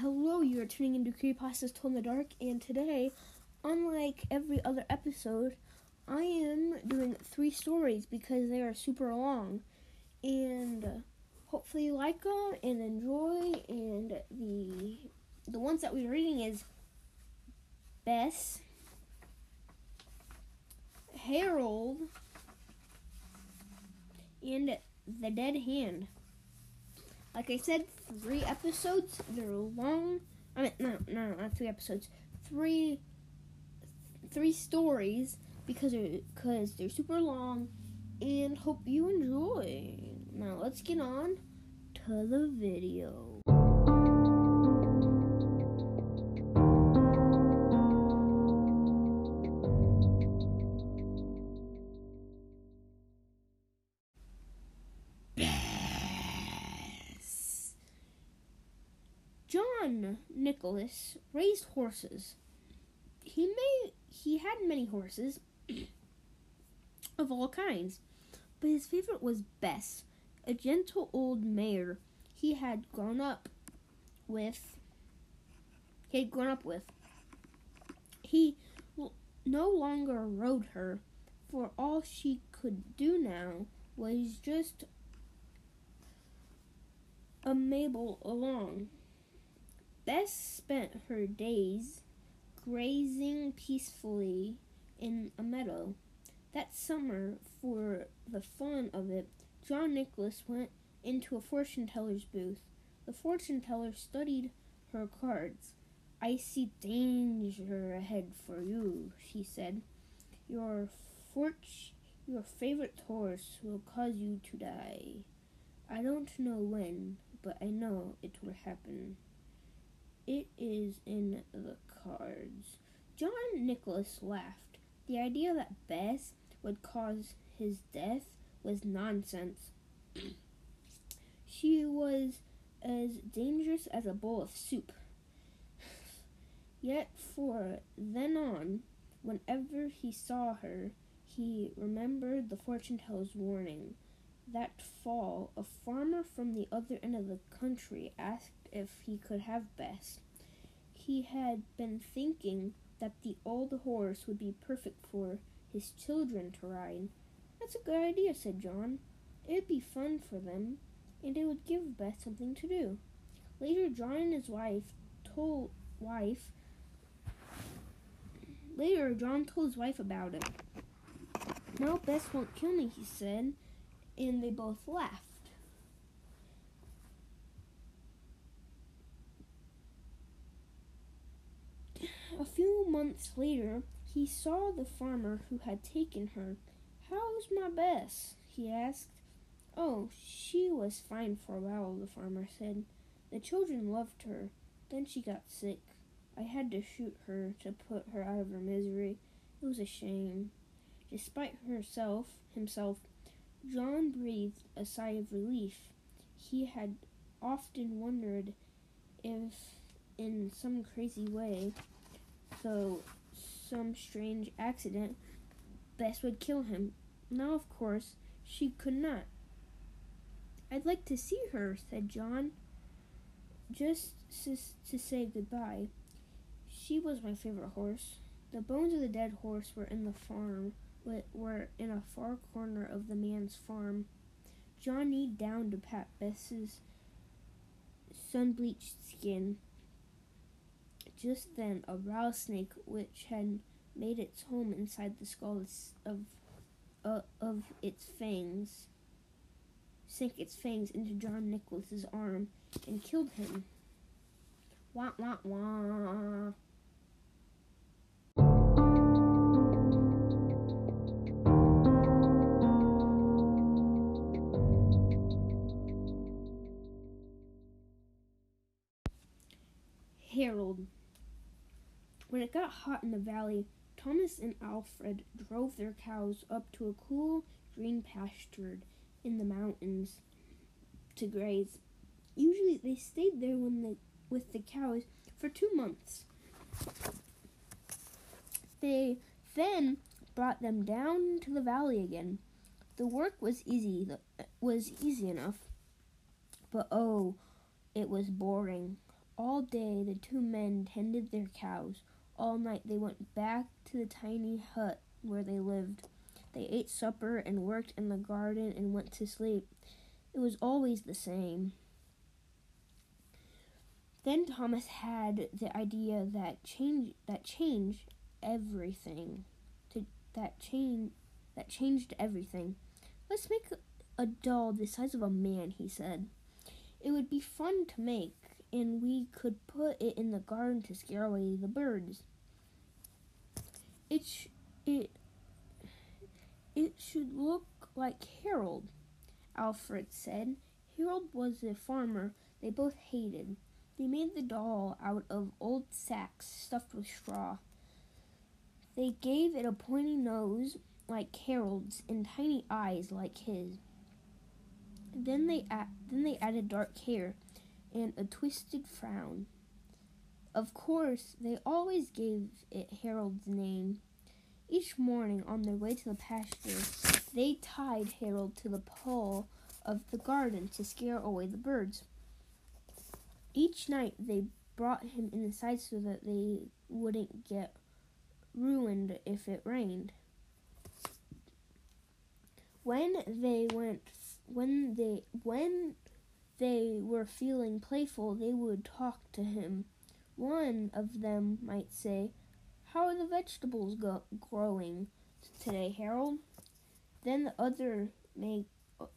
Hello, you are tuning into Creepypastas Told in the Dark, and today, unlike every other episode, I am doing three stories because they are super long, and uh, hopefully you like them and enjoy. And the the ones that we're reading is Bess, Harold, and The Dead Hand. Like I said, three episodes. They're long. I mean, no, no, not three episodes. Three, three stories because they're because they're super long, and hope you enjoy. Now let's get on to the video. Nicholas raised horses. He may he had many horses of all kinds, but his favorite was Bess, a gentle old mare he had grown up with. He had grown up with. He no longer rode her, for all she could do now was just a Mabel along. Bess spent her days grazing peacefully in a meadow. That summer, for the fun of it, John Nicholas went into a fortune teller's booth. The fortune teller studied her cards. I see danger ahead for you, she said. Your fort- your favorite horse will cause you to die. I don't know when, but I know it will happen. It is in the cards. John Nicholas laughed. The idea that Bess would cause his death was nonsense. she was as dangerous as a bowl of soup. Yet, for then on, whenever he saw her, he remembered the fortune teller's warning. That fall, a farmer from the other end of the country asked if he could have Bess. He had been thinking that the old horse would be perfect for his children to ride. That's a good idea, said John. It'd be fun for them, and it would give Beth something to do. Later, John and his wife told wife. Later, John told his wife about it. No, Bess won't kill me, he said, and they both laughed. A few months later, he saw the farmer who had taken her. How's my Bess? he asked. Oh, she was fine for a while, the farmer said. The children loved her. Then she got sick. I had to shoot her to put her out of her misery. It was a shame. Despite herself, himself, John breathed a sigh of relief. He had often wondered if, in some crazy way, so some strange accident, Bess would kill him. Now, of course, she could not. I'd like to see her, said John, just to say goodbye. She was my favorite horse. The bones of the dead horse were in the farm, were in a far corner of the man's farm. John kneeled down to pat Bess's sun-bleached skin. Just then, a rattlesnake, which had made its home inside the skull of uh, of its fangs, sank its fangs into John Nicholas's arm and killed him. Wah wah wah. When it got hot in the valley, Thomas and Alfred drove their cows up to a cool green pasture in the mountains to graze. Usually they stayed there when the, with the cows for two months. They then brought them down to the valley again. The work was easy was easy enough, but oh, it was boring. All day the two men tended their cows. All night they went back to the tiny hut where they lived. They ate supper and worked in the garden and went to sleep. It was always the same. Then Thomas had the idea that change that changed everything. To that change that changed everything. Let's make a doll the size of a man, he said. It would be fun to make, and we could put it in the garden to scare away the birds. It sh- it it should look like Harold, Alfred said. Harold was a farmer they both hated. They made the doll out of old sacks stuffed with straw. They gave it a pointy nose like Harold's and tiny eyes like his. Then they a- then they added dark hair and a twisted frown. Of course, they always gave it Harold's name. Each morning on their way to the pasture, they tied Harold to the pole of the garden to scare away the birds. Each night they brought him inside so that they wouldn't get ruined if it rained. When they went when they when they were feeling playful, they would talk to him. One of them might say, "How are the vegetables go- growing today, Harold?" Then the other make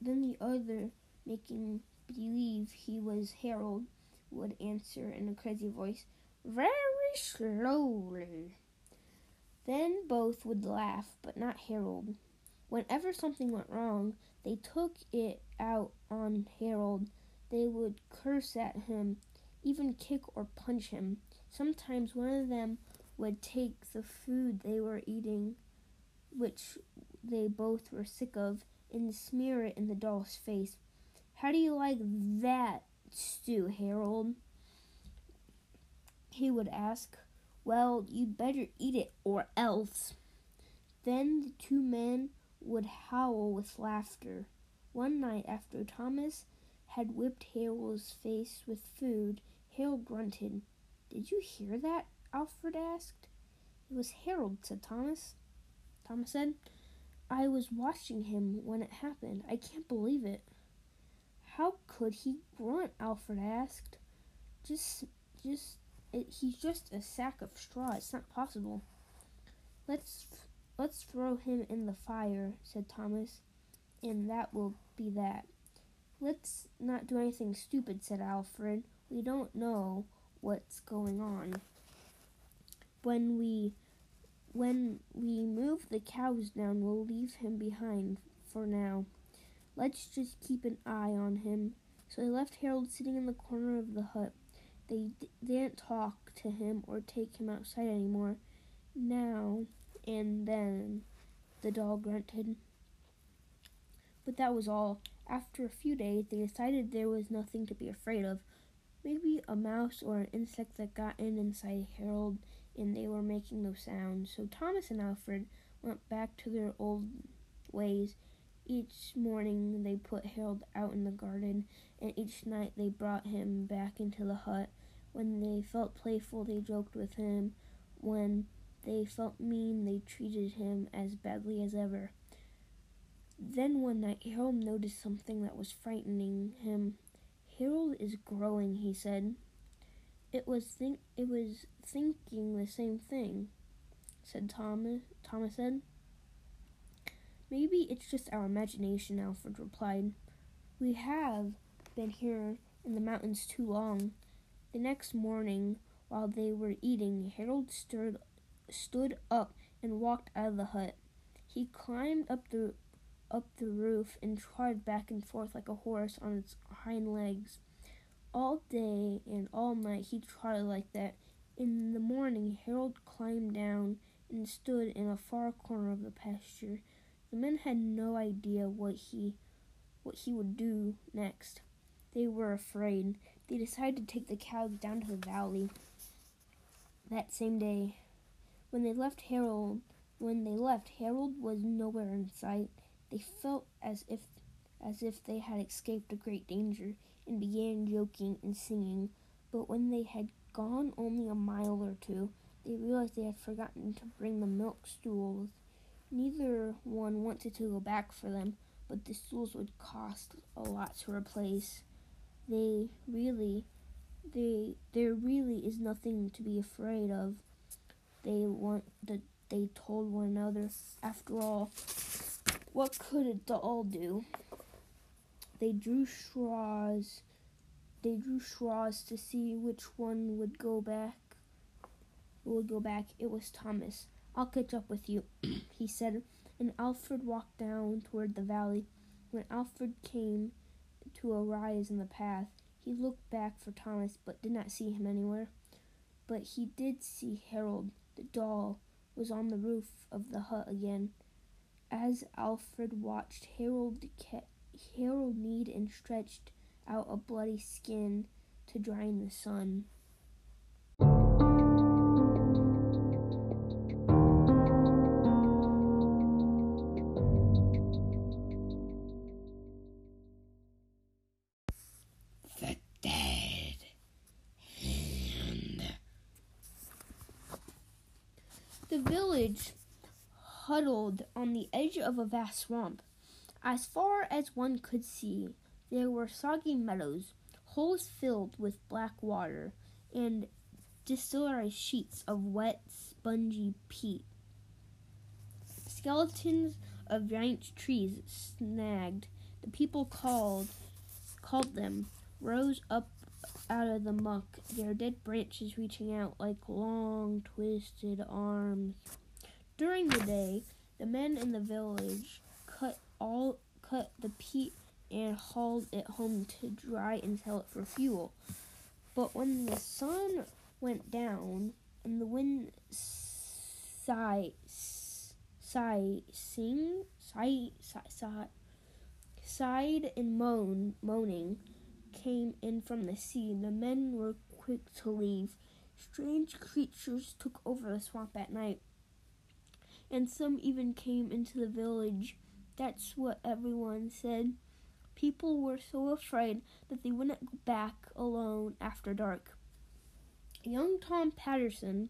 then the other making believe he was Harold would answer in a crazy voice, "Very slowly." Then both would laugh, but not Harold. Whenever something went wrong, they took it out on Harold. They would curse at him, even kick or punch him. Sometimes one of them would take the food they were eating, which they both were sick of, and smear it in the doll's face. How do you like that stew, Harold? He would ask. Well, you'd better eat it or else. Then the two men would howl with laughter. One night after Thomas had whipped Harold's face with food, Harold grunted. Did you hear that? Alfred asked. It was Harold, said Thomas. Thomas said, I was watching him when it happened. I can't believe it. How could he grunt? Alfred asked. Just, just, it, he's just a sack of straw. It's not possible. Let's, let's throw him in the fire, said Thomas, and that will be that. Let's not do anything stupid, said Alfred. We don't know what's going on. When we when we move the cows down, we'll leave him behind for now. Let's just keep an eye on him. So they left Harold sitting in the corner of the hut. They, d- they didn't talk to him or take him outside anymore. Now and then, the dog grunted. But that was all. After a few days, they decided there was nothing to be afraid of. Maybe a mouse or an insect that got in inside Harold and they were making no sound. So Thomas and Alfred went back to their old ways. Each morning they put Harold out in the garden, and each night they brought him back into the hut. When they felt playful, they joked with him. When they felt mean, they treated him as badly as ever. Then one night, Harold noticed something that was frightening him. Harold is growing, he said. It was think it was thinking the same thing, said Thomas. Thomas said. Maybe it's just our imagination, Alfred replied. We have been here in the mountains too long. The next morning, while they were eating, Harold stirred, stood up and walked out of the hut. He climbed up the up the roof and trotted back and forth like a horse on its hind legs. All day and all night he trotted like that. In the morning, Harold climbed down and stood in a far corner of the pasture. The men had no idea what he what he would do next. They were afraid. They decided to take the cows down to the valley that same day. When they left Harold, when they left, Harold was nowhere in sight. They felt as if as if they had escaped a great danger and began joking and singing. But when they had gone only a mile or two, they realized they had forgotten to bring the milk stools. Neither one wanted to go back for them, but the stools would cost a lot to replace. They really, they, there really is nothing to be afraid of. They want the, they told one another. After all, what could a doll do? They drew straws. They drew straws to see which one would go back. Would go back. It was Thomas. I'll catch up with you, he said, and Alfred walked down toward the valley. When Alfred came to a rise in the path, he looked back for Thomas but did not see him anywhere. But he did see Harold. The doll was on the roof of the hut again. As Alfred watched, Harold, Harold kneed and stretched out a bloody skin to dry in the sun. The village huddled on the edge of a vast swamp. As far as one could see, there were soggy meadows, holes filled with black water, and distillerized sheets of wet, spongy peat. Skeletons of giant trees snagged. The people called called them rose up out of the muck, their dead branches reaching out like long, twisted arms. During the day, the men in the village cut all cut the peat and hauled it home to dry and sell it for fuel. But when the sun went down and the wind sigh, sigh, sing, sigh, sigh, sigh, sighed and moan, moaning, came in from the sea. The men were quick to leave. Strange creatures took over the swamp at night, and some even came into the village. That's what everyone said. People were so afraid that they wouldn't go back alone after dark. Young Tom Patterson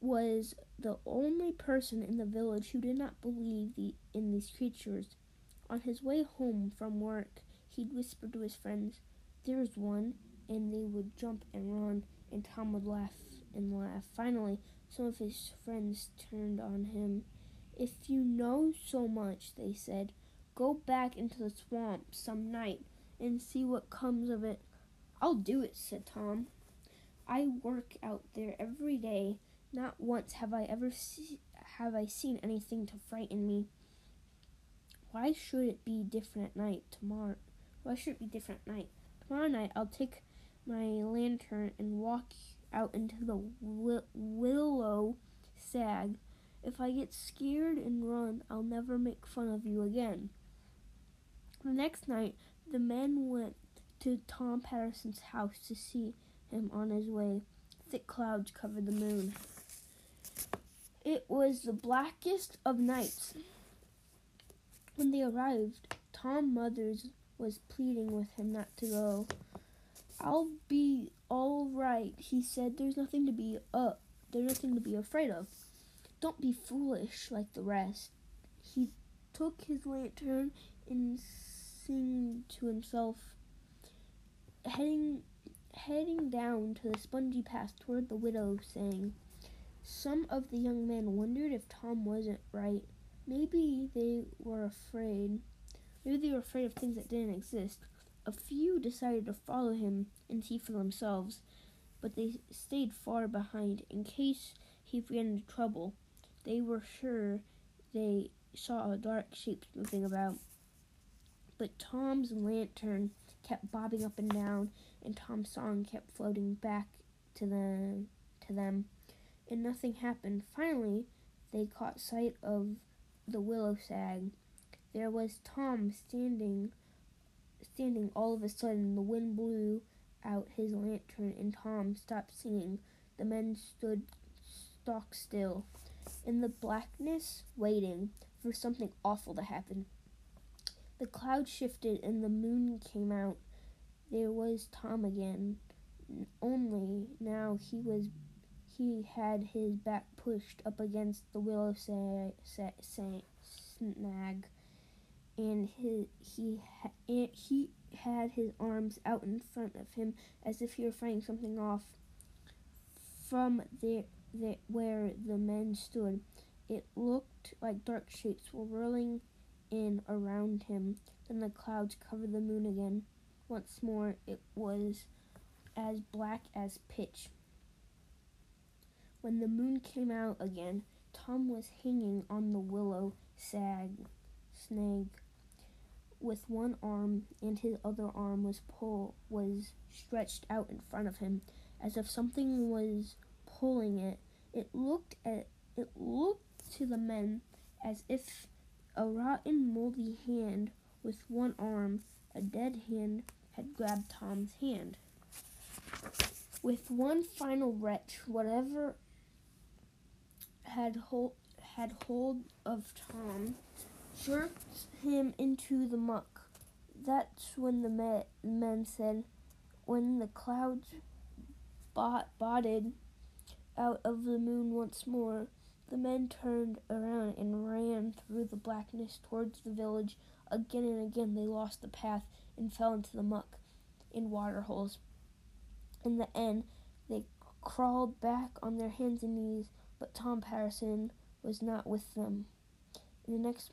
was the only person in the village who did not believe the, in these creatures. On his way home from work, he'd whisper to his friends, There's one, and they would jump and run, and Tom would laugh and laugh. Finally, some of his friends turned on him. If you know so much, they said, go back into the swamp some night and see what comes of it. I'll do it, said Tom. I work out there every day. Not once have I ever see, have I seen anything to frighten me. Why should it be different at night tomorrow? Why should it be different at night? Tomorrow night I'll take my lantern and walk out into the willow sag. If I get scared and run, I'll never make fun of you again. The next night, the men went to Tom Patterson's house to see him on his way. Thick clouds covered the moon. It was the blackest of nights. When they arrived, Tom Mothers was pleading with him not to go. I'll be all right, he said. There's nothing to be uh, there's nothing to be afraid of. Don't be foolish like the rest. He took his lantern and sang to himself, heading heading down to the spongy path toward the widow, saying, Some of the young men wondered if Tom wasn't right. Maybe they were afraid. Maybe they were afraid of things that didn't exist. A few decided to follow him and see for themselves, but they stayed far behind in case he ran into trouble. They were sure they saw a dark shapes moving about. But Tom's lantern kept bobbing up and down, and Tom's song kept floating back to them, to them, and nothing happened. Finally, they caught sight of the willow sag. There was Tom standing standing all of a sudden the wind blew out his lantern and Tom stopped singing. The men stood stock still in the blackness waiting for something awful to happen. The cloud shifted and the moon came out. There was Tom again. only now he was he had his back pushed up against the willow sa- sa- sa- snag, and his he and he had his arms out in front of him as if he were fighting something off. From there, there where the men stood, it looked like dark shapes were whirling in around him. Then the clouds covered the moon again. Once more, it was as black as pitch. When the moon came out again, Tom was hanging on the willow sag, snag with one arm, and his other arm was pull was stretched out in front of him, as if something was pulling it. It looked at it looked to the men as if a rotten, moldy hand with one arm, a dead hand, had grabbed Tom's hand. With one final wrench, whatever had hold had hold of Tom, jerked him into the muck. That's when the me- men said, when the clouds bot- botted out of the moon once more, the men turned around and ran through the blackness towards the village. Again and again they lost the path and fell into the muck in water holes. In the end, they crawled back on their hands and knees, but Tom Patterson was not with them. In the next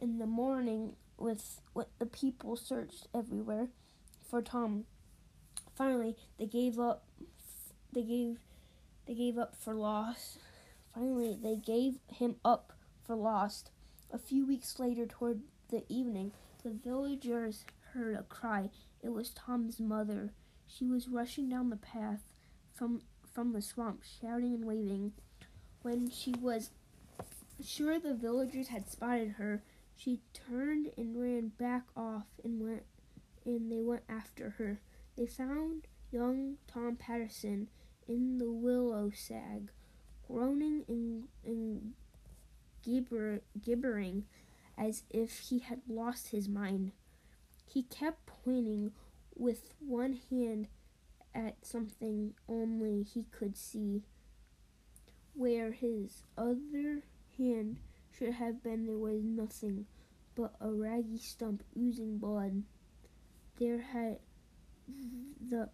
in the morning with, with the people searched everywhere for Tom. Finally, they gave up they gave they gave up for lost. Finally, they gave him up for lost. A few weeks later toward the evening, the villagers heard a cry. It was Tom's mother. She was rushing down the path from from the swamp, shouting and waving. When she was sure the villagers had spotted her, she turned and ran back off and went and they went after her. They found young Tom Patterson in the willow sag, groaning and, and gibber, gibbering as if he had lost his mind. He kept pointing with one hand at something only he could see. Where his other hand should have been there was nothing but a raggy stump oozing blood. There had the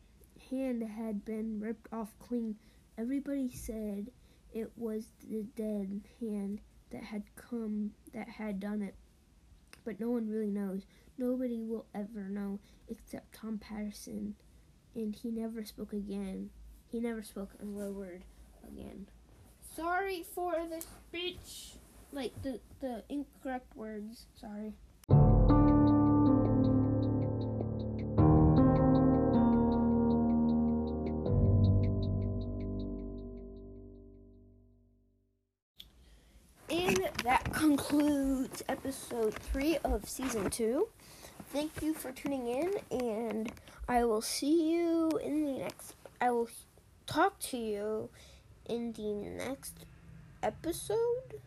hand had been ripped off clean. Everybody said it was the dead hand that had come that had done it. But no one really knows. Nobody will ever know except Tom Patterson. And he never spoke again. He never spoke a word again. Sorry for the speech. Like the, the incorrect words. Sorry. And that concludes episode three of season two. Thank you for tuning in, and I will see you in the next. I will talk to you in the next episode.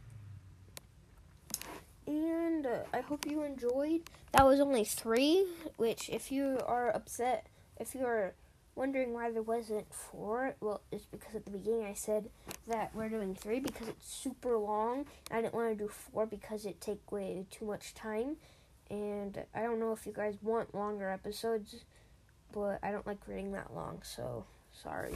And uh, I hope you enjoyed. That was only three, which, if you are upset, if you are wondering why there wasn't four, well, it's because at the beginning I said that we're doing three because it's super long. I didn't want to do four because it take way too much time. And I don't know if you guys want longer episodes, but I don't like reading that long, so sorry.